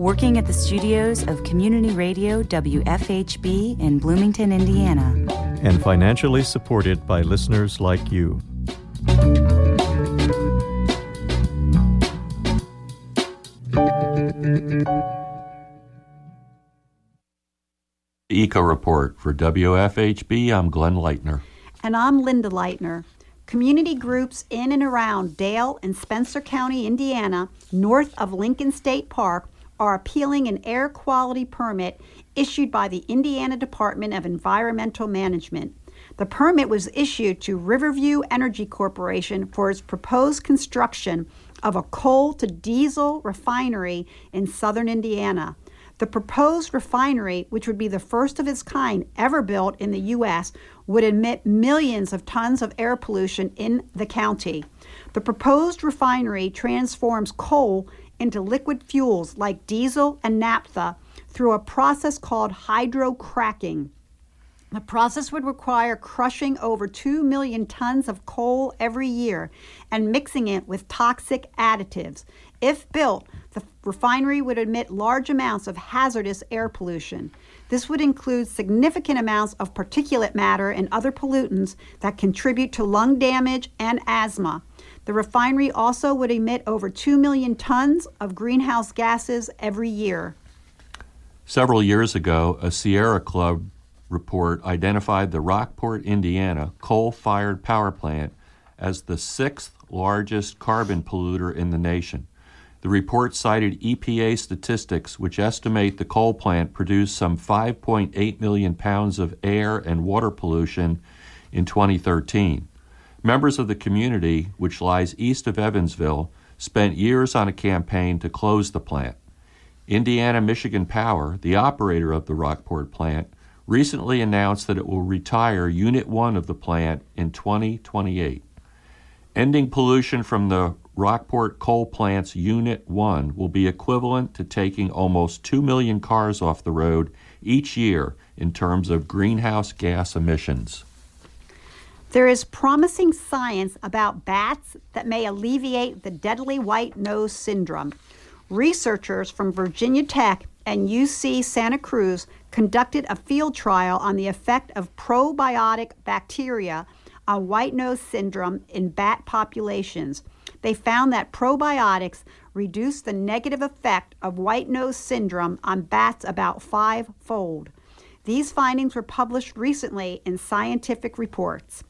working at the studios of Community Radio WFHB in Bloomington, Indiana. And financially supported by listeners like you. Eco Report for WFHB. I'm Glenn Leitner. And I'm Linda Leitner. Community groups in and around Dale and Spencer County, Indiana, north of Lincoln State Park, are appealing an air quality permit issued by the Indiana Department of Environmental Management. The permit was issued to Riverview Energy Corporation for its proposed construction of a coal to diesel refinery in southern Indiana. The proposed refinery, which would be the first of its kind ever built in the U.S., would emit millions of tons of air pollution in the county. The proposed refinery transforms coal into liquid fuels like diesel and naphtha through a process called hydrocracking. The process would require crushing over 2 million tons of coal every year and mixing it with toxic additives. If built, the refinery would emit large amounts of hazardous air pollution. This would include significant amounts of particulate matter and other pollutants that contribute to lung damage and asthma. The refinery also would emit over 2 million tons of greenhouse gases every year. Several years ago, a Sierra Club report identified the Rockport, Indiana coal fired power plant as the sixth largest carbon polluter in the nation. The report cited EPA statistics, which estimate the coal plant produced some 5.8 million pounds of air and water pollution in 2013. Members of the community, which lies east of Evansville, spent years on a campaign to close the plant. Indiana Michigan Power, the operator of the Rockport plant, recently announced that it will retire Unit 1 of the plant in 2028. Ending pollution from the Rockport Coal Plant's Unit 1 will be equivalent to taking almost 2 million cars off the road each year in terms of greenhouse gas emissions. There is promising science about bats that may alleviate the deadly white nose syndrome. Researchers from Virginia Tech and UC Santa Cruz conducted a field trial on the effect of probiotic bacteria on white nose syndrome in bat populations. They found that probiotics reduce the negative effect of white nose syndrome on bats about five-fold. These findings were published recently in scientific reports.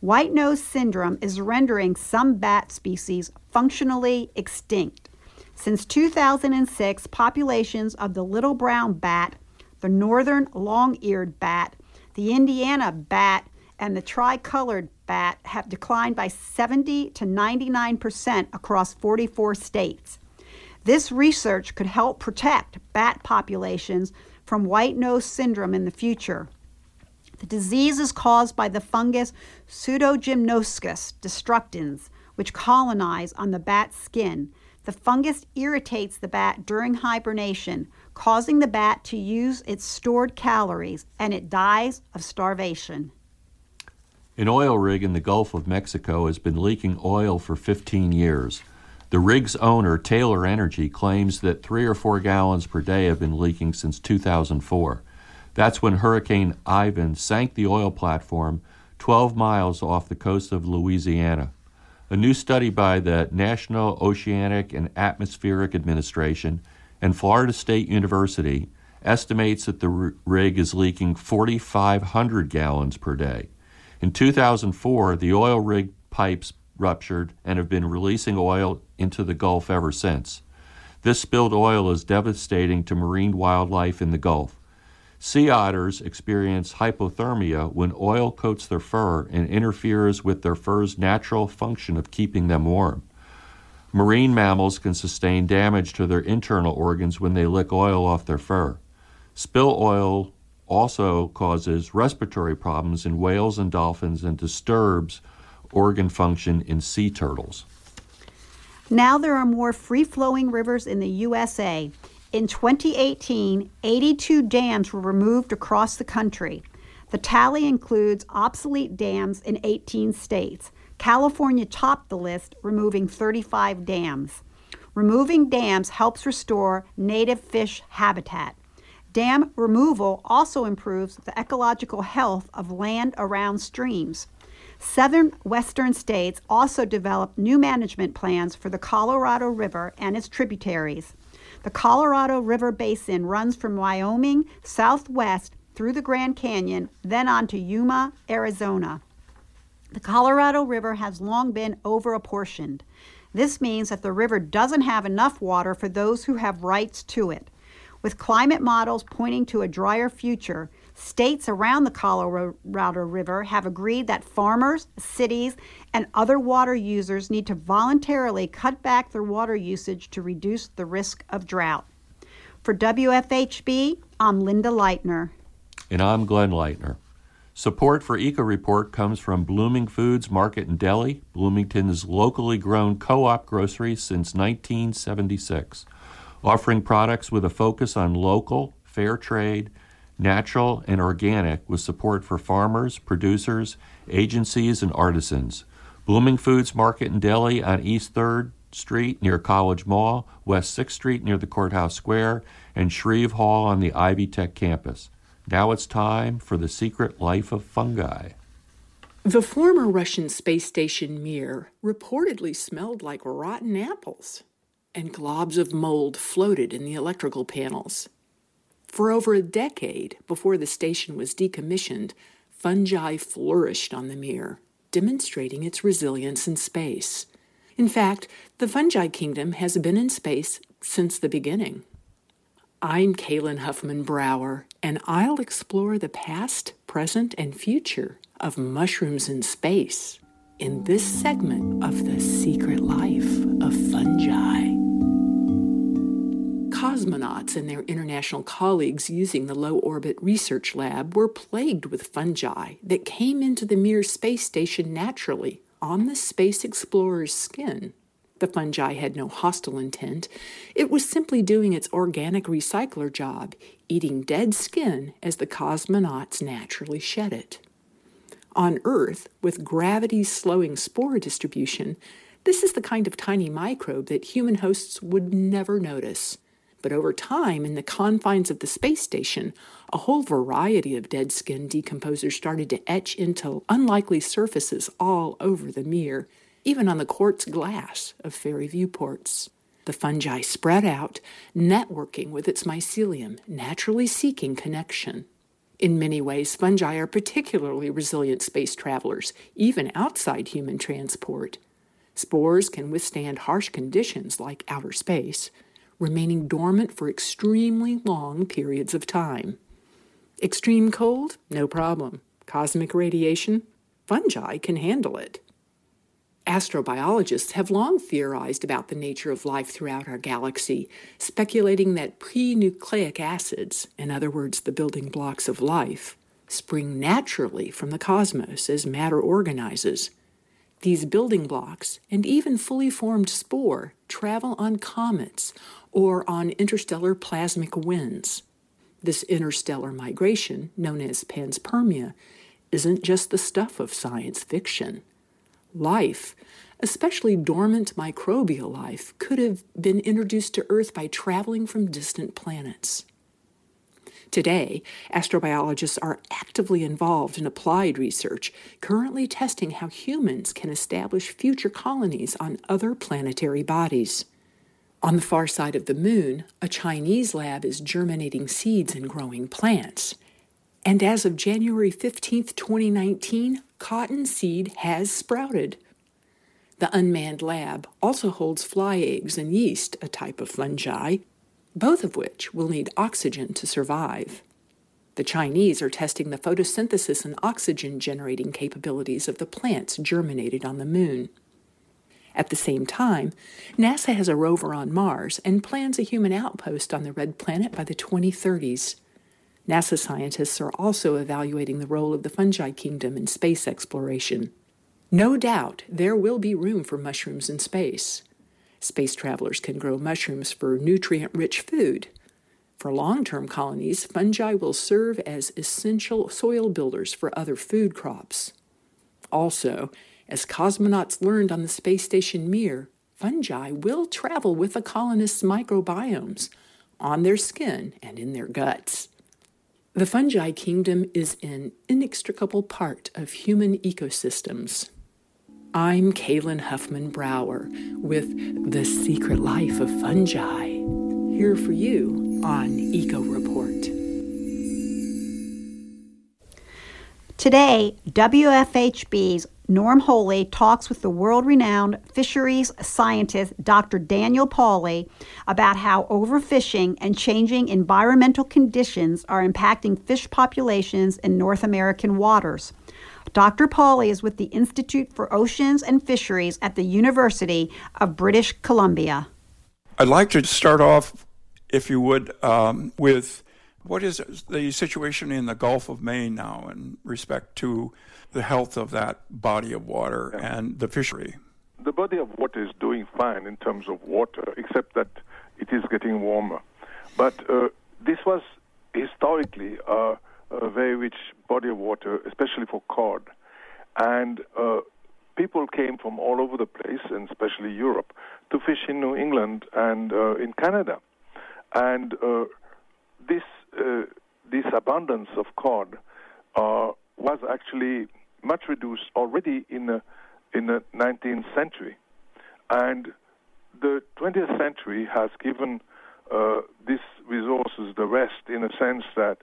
White nose syndrome is rendering some bat species functionally extinct. Since 2006, populations of the little brown bat, the northern long eared bat, the Indiana bat, and the tricolored bat have declined by 70 to 99 percent across 44 states. This research could help protect bat populations from white nose syndrome in the future. The disease is caused by the fungus Pseudogymnoascus destructans, which colonize on the bat's skin. The fungus irritates the bat during hibernation, causing the bat to use its stored calories, and it dies of starvation. An oil rig in the Gulf of Mexico has been leaking oil for 15 years. The rig's owner, Taylor Energy, claims that three or four gallons per day have been leaking since 2004. That's when Hurricane Ivan sank the oil platform 12 miles off the coast of Louisiana. A new study by the National Oceanic and Atmospheric Administration and Florida State University estimates that the rig is leaking 4,500 gallons per day. In 2004, the oil rig pipes ruptured and have been releasing oil into the Gulf ever since. This spilled oil is devastating to marine wildlife in the Gulf. Sea otters experience hypothermia when oil coats their fur and interferes with their fur's natural function of keeping them warm. Marine mammals can sustain damage to their internal organs when they lick oil off their fur. Spill oil also causes respiratory problems in whales and dolphins and disturbs organ function in sea turtles. Now there are more free flowing rivers in the USA. In 2018, 82 dams were removed across the country. The tally includes obsolete dams in 18 states. California topped the list, removing 35 dams. Removing dams helps restore native fish habitat. Dam removal also improves the ecological health of land around streams. Southern western states also developed new management plans for the Colorado River and its tributaries. The Colorado River Basin runs from Wyoming southwest through the Grand Canyon, then on to Yuma, Arizona. The Colorado River has long been overapportioned. This means that the river doesn't have enough water for those who have rights to it. With climate models pointing to a drier future, states around the Colorado River have agreed that farmers, cities, and other water users need to voluntarily cut back their water usage to reduce the risk of drought. For WFHB, I'm Linda Leitner. And I'm Glenn Leitner. Support for Eco Report comes from Blooming Foods Market and Deli, Bloomington's locally grown co op grocery since 1976, offering products with a focus on local, fair trade, natural, and organic with support for farmers, producers, agencies, and artisans. Blooming Foods Market and Deli on East 3rd Street near College Mall, West 6th Street near the Courthouse Square, and Shreve Hall on the Ivy Tech campus. Now it's time for the secret life of fungi. The former Russian space station Mir reportedly smelled like rotten apples, and globs of mold floated in the electrical panels. For over a decade before the station was decommissioned, fungi flourished on the Mir, demonstrating its resilience in space. In fact, the fungi kingdom has been in space since the beginning. I'm Kalynn Huffman Brower, and I'll explore the past, present, and future of mushrooms in space in this segment of The Secret Life of Fungi. Cosmonauts and their international colleagues using the low orbit research lab were plagued with fungi that came into the Mir space station naturally on the space explorer's skin. The fungi had no hostile intent. It was simply doing its organic recycler job, eating dead skin as the cosmonauts naturally shed it. On Earth, with gravity slowing spore distribution, this is the kind of tiny microbe that human hosts would never notice. But over time, in the confines of the space station, a whole variety of dead skin decomposers started to etch into unlikely surfaces all over the Mir, even on the quartz glass of ferry viewports. The fungi spread out, networking with its mycelium, naturally seeking connection. In many ways, fungi are particularly resilient space travelers, even outside human transport. Spores can withstand harsh conditions like outer space, remaining dormant for extremely long periods of time. Extreme cold? No problem. Cosmic radiation? Fungi can handle it. Astrobiologists have long theorized about the nature of life throughout our galaxy, speculating that pre nucleic acids, in other words, the building blocks of life, spring naturally from the cosmos as matter organizes. These building blocks, and even fully formed spore, travel on comets or on interstellar plasmic winds. This interstellar migration, known as panspermia, isn't just the stuff of science fiction. Life, especially dormant microbial life, could have been introduced to Earth by traveling from distant planets. Today, astrobiologists are actively involved in applied research, currently testing how humans can establish future colonies on other planetary bodies. On the far side of the moon, a Chinese lab is germinating seeds and growing plants. And as of January 15, 2019, cottonseed has sprouted. The unmanned lab also holds fly eggs and yeast, a type of fungi, both of which will need oxygen to survive. The Chinese are testing the photosynthesis and oxygen generating capabilities of the plants germinated on the moon. At the same time, NASA has a rover on Mars and plans a human outpost on the red planet by the 2030s. NASA scientists are also evaluating the role of the fungi kingdom in space exploration. No doubt there will be room for mushrooms in space. Space travelers can grow mushrooms for nutrient rich food. For long term colonies, fungi will serve as essential soil builders for other food crops. Also, as cosmonauts learned on the space station Mir, fungi will travel with the colonists' microbiomes on their skin and in their guts. The fungi kingdom is an inextricable part of human ecosystems. I'm Kalynn Huffman Brower with The Secret Life of Fungi, here for you on Eco Report. Today, WFHB's Norm Holy talks with the world renowned fisheries scientist Dr. Daniel Pauly about how overfishing and changing environmental conditions are impacting fish populations in North American waters. Dr. Pauly is with the Institute for Oceans and Fisheries at the University of British Columbia. I'd like to start off, if you would, um, with what is the situation in the Gulf of Maine now in respect to the health of that body of water and the fishery? The body of water is doing fine in terms of water, except that it is getting warmer. But uh, this was historically uh, a very rich body of water, especially for cod. And uh, people came from all over the place, and especially Europe, to fish in New England and uh, in Canada. And uh, this uh, this abundance of cod uh, was actually much reduced already in the in the 19th century, and the 20th century has given uh, these resources the rest in a sense that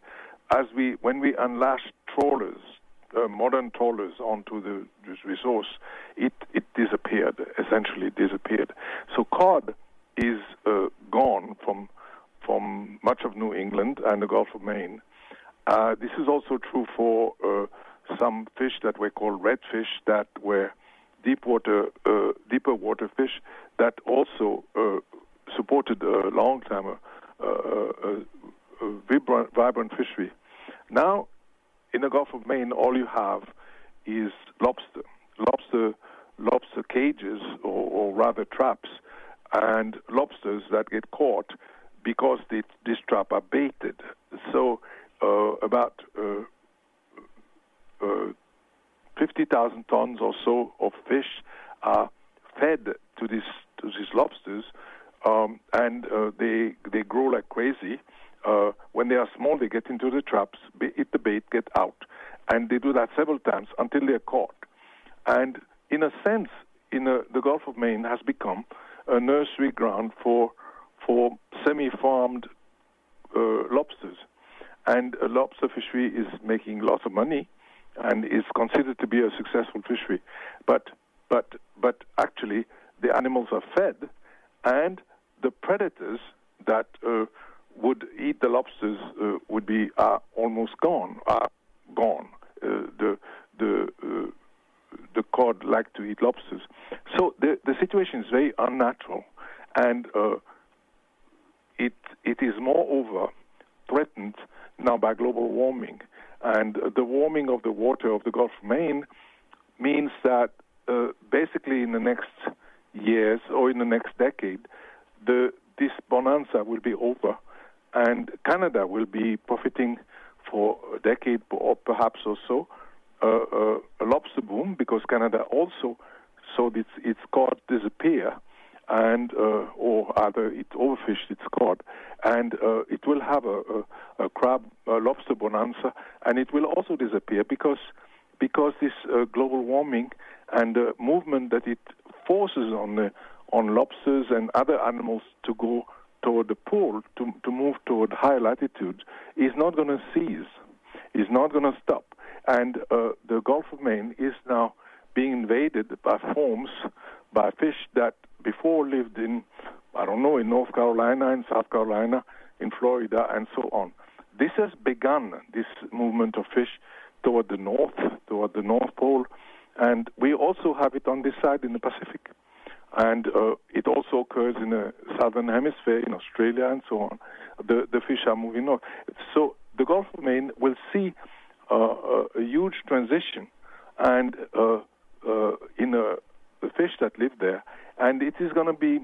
as we when we unlashed trawlers, uh, modern trawlers onto the resource, it it disappeared essentially disappeared. So cod is uh, gone from from much of New England and the Gulf of Maine. Uh, this is also true for uh, some fish that were called redfish that were deep water, uh, deeper water fish that also uh, supported a long time vibrant, vibrant fishery. Now, in the Gulf of Maine, all you have is lobster, lobster, lobster cages, or, or rather traps, and lobsters that get caught because the, this trap are baited. So uh, about uh, uh, 50,000 tons or so of fish are fed to these to these lobsters, um, and uh, they they grow like crazy. Uh, when they are small, they get into the traps, eat the bait, get out, and they do that several times until they're caught. And in a sense, in a, the Gulf of Maine has become a nursery ground for for semi-farmed uh, lobsters. And a lobster fishery is making lots of money and is considered to be a successful fishery. But, but, but actually, the animals are fed, and the predators that uh, would eat the lobsters uh, would be are almost gone, are gone. Uh, the the uh, the cod like to eat lobsters, so the the situation is very unnatural, and uh, it it is moreover threatened now by global warming, and the warming of the water of the Gulf of Maine means that uh, basically in the next years or in the next decade, the this bonanza will be over, and Canada will be profiting for a decade or perhaps or so uh, a lobster boom because Canada also saw its its cod disappear and uh, or either it overfished its cod, and uh, it will have a, a, a crab a lobster bonanza, and it will also disappear because because this uh, global warming and the movement that it forces on the on lobsters and other animals to go toward the pole to to move toward higher latitudes is not going to cease, is not going to stop, and uh, the Gulf of Maine is now being invaded by forms by fish that before lived in, I don't know, in North Carolina, in South Carolina, in Florida, and so on. This has begun, this movement of fish toward the north, toward the North Pole, and we also have it on this side in the Pacific. And uh, it also occurs in the southern hemisphere, in Australia, and so on. The the fish are moving north. So the Gulf of Maine will see uh, a, huge transition, and uh, uh, in a, the fish that live there, and it is going to be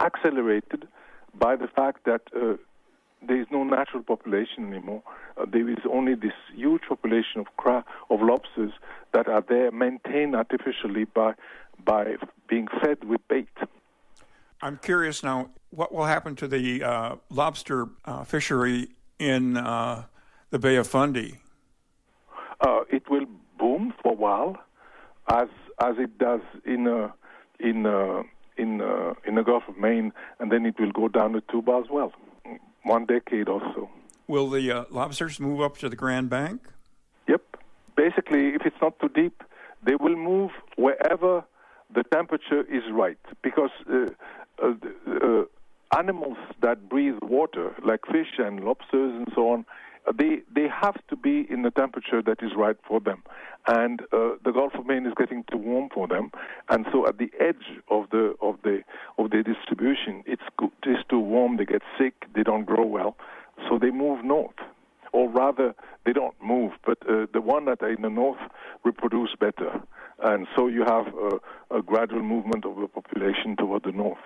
accelerated by the fact that uh, there is no natural population anymore. Uh, there is only this huge population of cra- of lobsters that are there, maintained artificially by by being fed with bait. I'm curious now, what will happen to the uh, lobster uh, fishery in uh, the Bay of Fundy? Uh, it will boom for a while, as as it does in uh, in in in the Gulf of Maine, and then it will go down the tuba as well one decade or so. Will the uh, lobsters move up to the Grand Bank? Yep. Basically, if it's not too deep, they will move wherever the temperature is right. Because uh, uh, uh animals that breathe water, like fish and lobsters and so on, they they have to be in the temperature that is right for them, and uh, the Gulf of Maine is getting too warm for them, and so at the edge of the of the of the distribution, it's it's too warm. They get sick. They don't grow well, so they move north, or rather, they don't move, but uh, the one that are in the north reproduce better, and so you have a, a gradual movement of the population toward the north.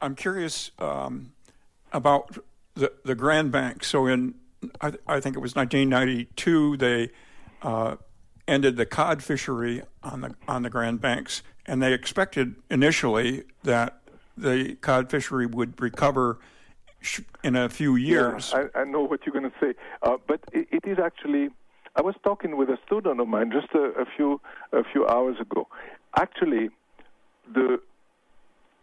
I'm curious um, about the the Grand Bank. So in I, I think it was 1992, they uh, ended the cod fishery on the on the Grand Banks, and they expected initially that the cod fishery would recover in a few years. Yeah, I, I, know what you're going to say, uh, but it, it is actually. I was talking with a student of mine just a, a few a few hours ago. Actually, the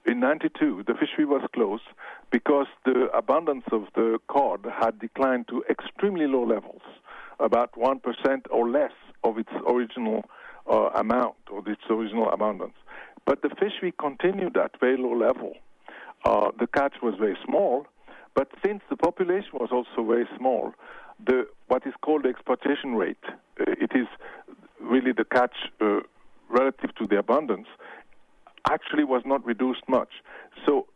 in 92, the fishery was closed because the abundance of the cod had declined to extremely low levels, about 1% or less of its original uh, amount or its original abundance. But the fishery continued at very low level. Uh, the catch was very small, but since the population was also very small, the what is called the exploitation rate, uh, it is really the catch uh, relative to the abundance, actually was not reduced much. So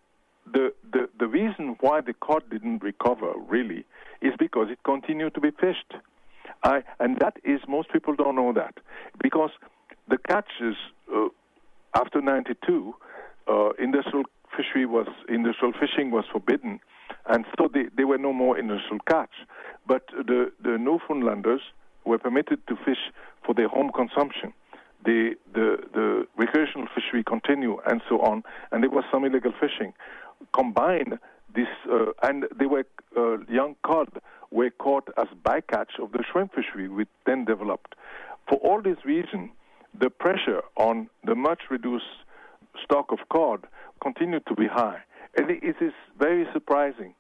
the, the, the reason why the cod didn't recover really is because it continued to be fished. I, and that is, most people don't know that. Because the catches uh, after 92, uh, industrial fishery was, industrial fishing was forbidden, and so they, there were no more industrial catch. But the, the Newfoundlanders were permitted to fish for their home consumption the, the, the recreational fishery continued and so on, and there was some illegal fishing. Combine this, uh, and they were uh, young cod were caught as bycatch of the shrimp fishery, which then developed. For all these reasons, the pressure on the much reduced stock of cod continued to be high. And it is very surprising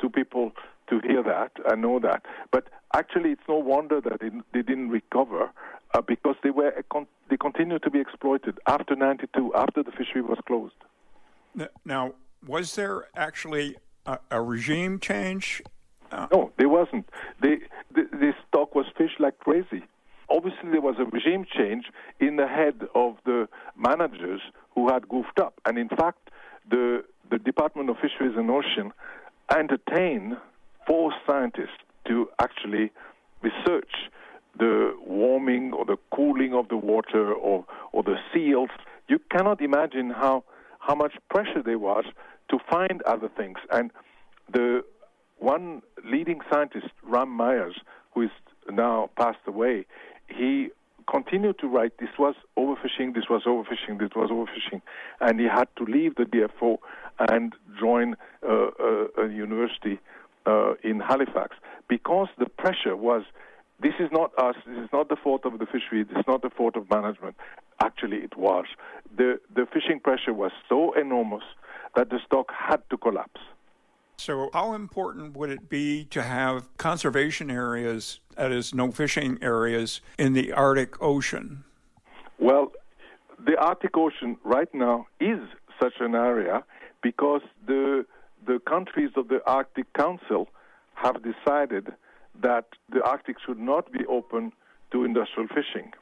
to people to hear that and know that. But actually, it's no wonder that it, they didn't recover uh, because they were they continued to be exploited after 92, after the fishery was closed. Now, was there actually a, a regime change? Uh, no, there wasn't. They, the, the stock was fished like crazy. Obviously, there was a regime change in the head of the managers who had goofed up. And in fact, the, the Department of Fisheries and Ocean entertained four scientists to actually research the warming or the cooling of the water or, or the seals. You cannot imagine how, how much pressure there was to find other things. And the one leading scientist, Ram Myers, who is now passed away, he continued to write, this was overfishing, this was overfishing, this was overfishing. And he had to leave the DFO and join uh, a, a, university uh, in Halifax because the pressure was this is not us. This is not the fault of the fishery. This is not the fault of management. Actually, it was. The, the fishing pressure was so enormous that the stock had to collapse. So, how important would it be to have conservation areas, that is, no fishing areas, in the Arctic Ocean? Well, the Arctic Ocean right now is such an area because the the countries of the Arctic Council have decided that the Arctic should not be open to industrial fishing.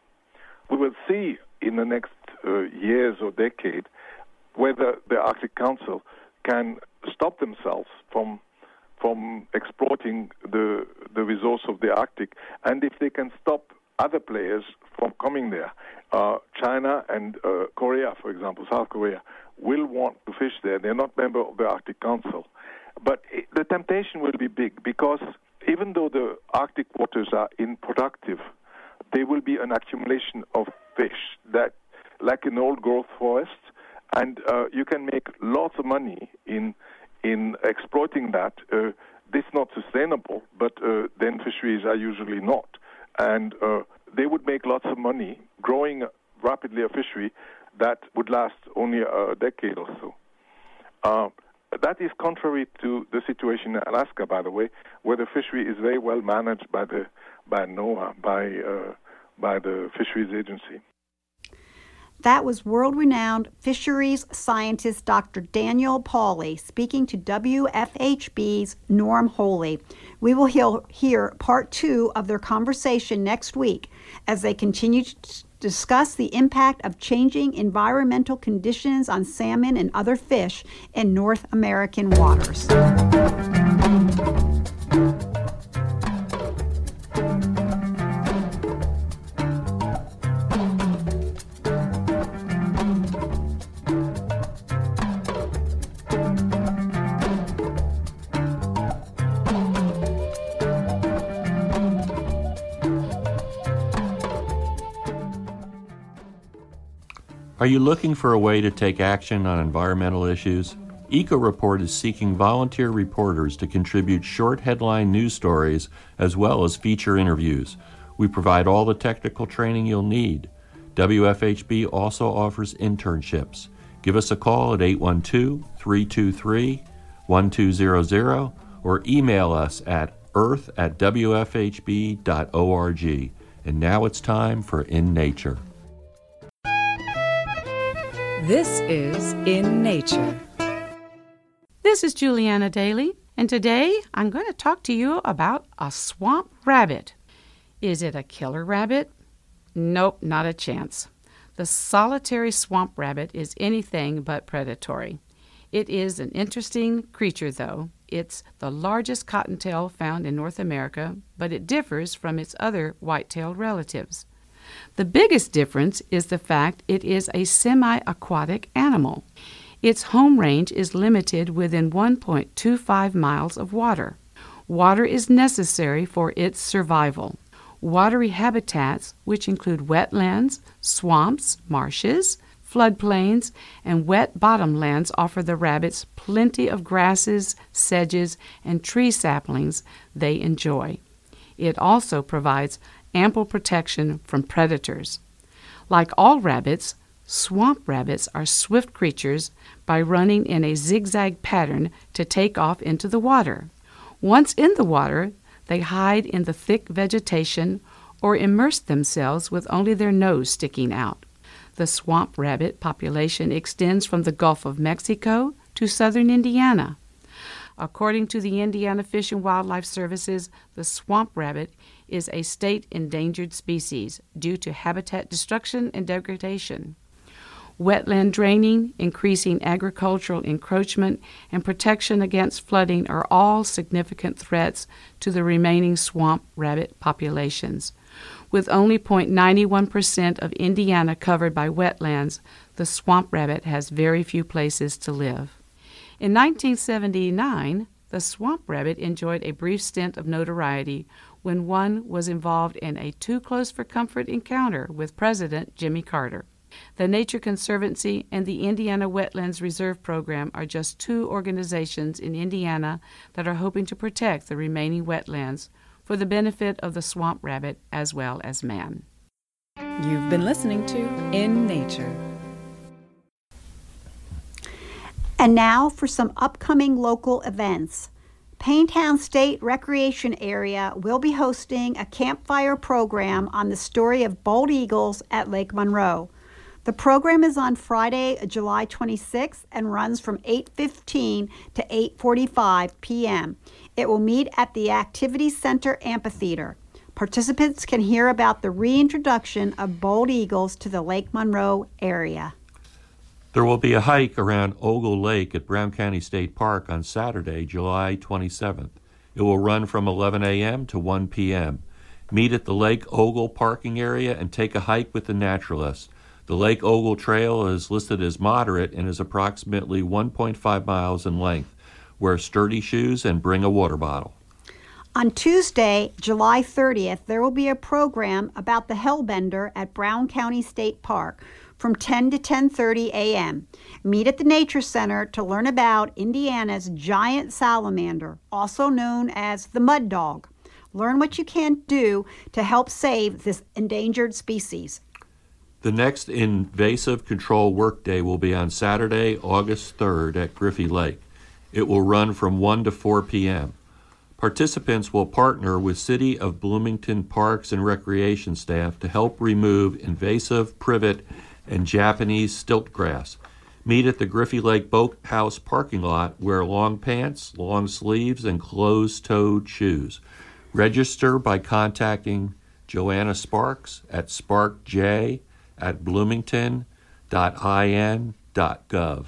We will see in the next uh, years or decade whether the Arctic Council can stop themselves from from exploiting the the resource of the Arctic, and if they can stop other players from coming there. Uh, China and uh, Korea, for example, South Korea, will want to fish there. They're not member of the Arctic Council, but the temptation will be big because even though the Arctic waters are unproductive, there will be an accumulation of fish that, like an old growth forest, and uh, you can make lots of money in in exploiting that. Uh, this is not sustainable, but uh, then fisheries are usually not, and uh, they would make lots of money growing rapidly a fishery that would last only a decade or so. Uh, that is contrary to the situation in Alaska, by the way, where the fishery is very well managed by the by NOAA, by uh, by the fisheries agency. That was world renowned fisheries scientist Dr. Daniel Pauly speaking to WFHB's Norm Holy. We will hear part two of their conversation next week as they continue to discuss the impact of changing environmental conditions on salmon and other fish in North American waters. Are you looking for a way to take action on environmental issues? EcoReport is seeking volunteer reporters to contribute short headline news stories as well as feature interviews. We provide all the technical training you'll need. WFHB also offers internships. Give us a call at 812 323 1200 or email us at earth at wfhb.org. And now it's time for In Nature. This is In Nature. This is Julianna Dailey, and today I'm going to talk to you about a swamp rabbit. Is it a killer rabbit? Nope, not a chance. The solitary swamp rabbit is anything but predatory. It is an interesting creature, though. It's the largest cottontail found in North America, but it differs from its other white tailed relatives. The biggest difference is the fact it is a semi aquatic animal. Its home range is limited within 1.25 miles of water. Water is necessary for its survival. Watery habitats, which include wetlands, swamps, marshes, floodplains, and wet bottomlands, offer the rabbits plenty of grasses, sedges, and tree saplings they enjoy. It also provides ample protection from predators. Like all rabbits, swamp rabbits are swift creatures by running in a zigzag pattern to take off into the water. Once in the water, they hide in the thick vegetation or immerse themselves with only their nose sticking out. The swamp rabbit population extends from the Gulf of Mexico to southern Indiana. According to the Indiana Fish and Wildlife Services, the swamp rabbit is a state endangered species due to habitat destruction and degradation. Wetland draining, increasing agricultural encroachment, and protection against flooding are all significant threats to the remaining swamp rabbit populations. With only 0.91% of Indiana covered by wetlands, the swamp rabbit has very few places to live. In 1979, the swamp rabbit enjoyed a brief stint of notoriety when one was involved in a too close for comfort encounter with President Jimmy Carter. The Nature Conservancy and the Indiana Wetlands Reserve Program are just two organizations in Indiana that are hoping to protect the remaining wetlands for the benefit of the swamp rabbit as well as man. You've been listening to In Nature. And now for some upcoming local events. Paynetown State Recreation Area will be hosting a campfire program on the story of bald eagles at Lake Monroe. The program is on Friday, July 26th and runs from 8:15 to 8:45 p.m. It will meet at the Activity Center Amphitheater. Participants can hear about the reintroduction of bald eagles to the Lake Monroe area. There will be a hike around Ogle Lake at Brown County State Park on Saturday, July 27th. It will run from 11 a.m. to 1 p.m. Meet at the Lake Ogle parking area and take a hike with the naturalist. The Lake Ogle Trail is listed as moderate and is approximately 1.5 miles in length. Wear sturdy shoes and bring a water bottle. On Tuesday, July 30th, there will be a program about the Hellbender at Brown County State Park from 10 to 10:30 a.m. Meet at the Nature Center to learn about Indiana's giant salamander, also known as the mud dog. Learn what you can do to help save this endangered species. The next invasive control workday will be on Saturday, August 3rd at Griffey Lake. It will run from 1 to 4 p.m. Participants will partner with City of Bloomington Parks and Recreation staff to help remove invasive privet and Japanese stilt grass. Meet at the Griffey Lake Boathouse parking lot. Wear long pants, long sleeves, and closed toed shoes. Register by contacting Joanna Sparks at sparkj at bloomington.in.gov.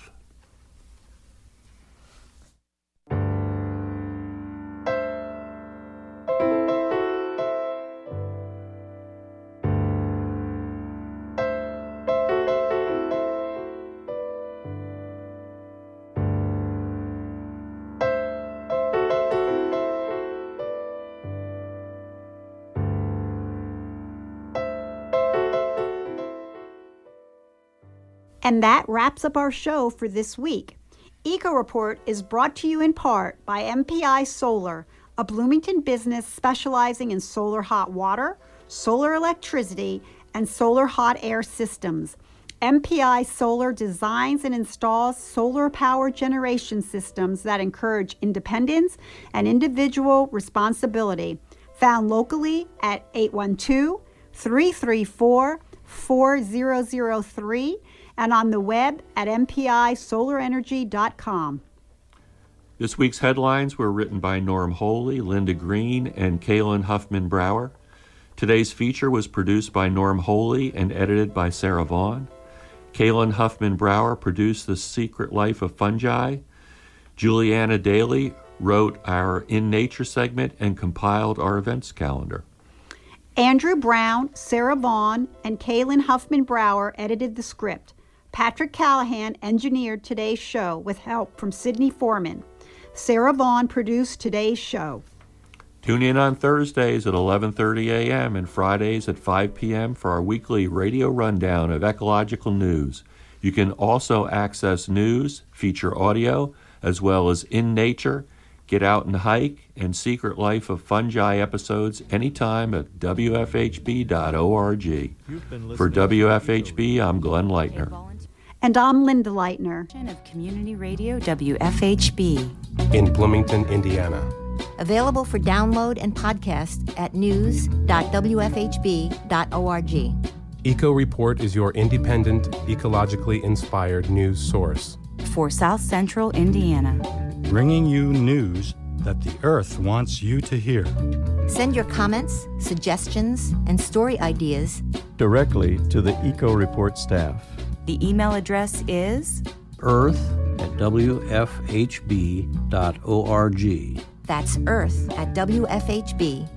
And that wraps up our show for this week. Eco Report is brought to you in part by MPI Solar, a Bloomington business specializing in solar hot water, solar electricity, and solar hot air systems. MPI Solar designs and installs solar power generation systems that encourage independence and individual responsibility. Found locally at 812 334 4003 and on the web at mpisolarenergy.com. This week's headlines were written by Norm Holy, Linda Green, and Kalynn Huffman Brower. Today's feature was produced by Norm Holy and edited by Sarah Vaughn. Kalynn Huffman Brower produced The Secret Life of Fungi. Julianna Dailey wrote our In Nature segment and compiled our events calendar. Andrew Brown, Sarah Vaughn, and Kalynn Huffman Brower edited the script. Patrick Callahan engineered today's show with help from Sidney Foreman. Sarah Vaughn produced today's show. Tune in on Thursdays at 11:30 a.m. and Fridays at 5 p.m. for our weekly radio rundown of ecological news. You can also access news, feature audio, as well as in nature, get out and hike, and secret life of fungi episodes anytime at wfhb.org. For WFHB, I'm Glenn Leitner. And I'm Linda Leitner. Of Community Radio WFHB. In Bloomington, Indiana. Available for download and podcast at news.wfhb.org. Eco Report is your independent, ecologically inspired news source. For South Central Indiana. Bringing you news that the Earth wants you to hear. Send your comments, suggestions, and story ideas directly to the Eco Report staff. The email address is earth at wfhb.org. That's earth at wfhb.org.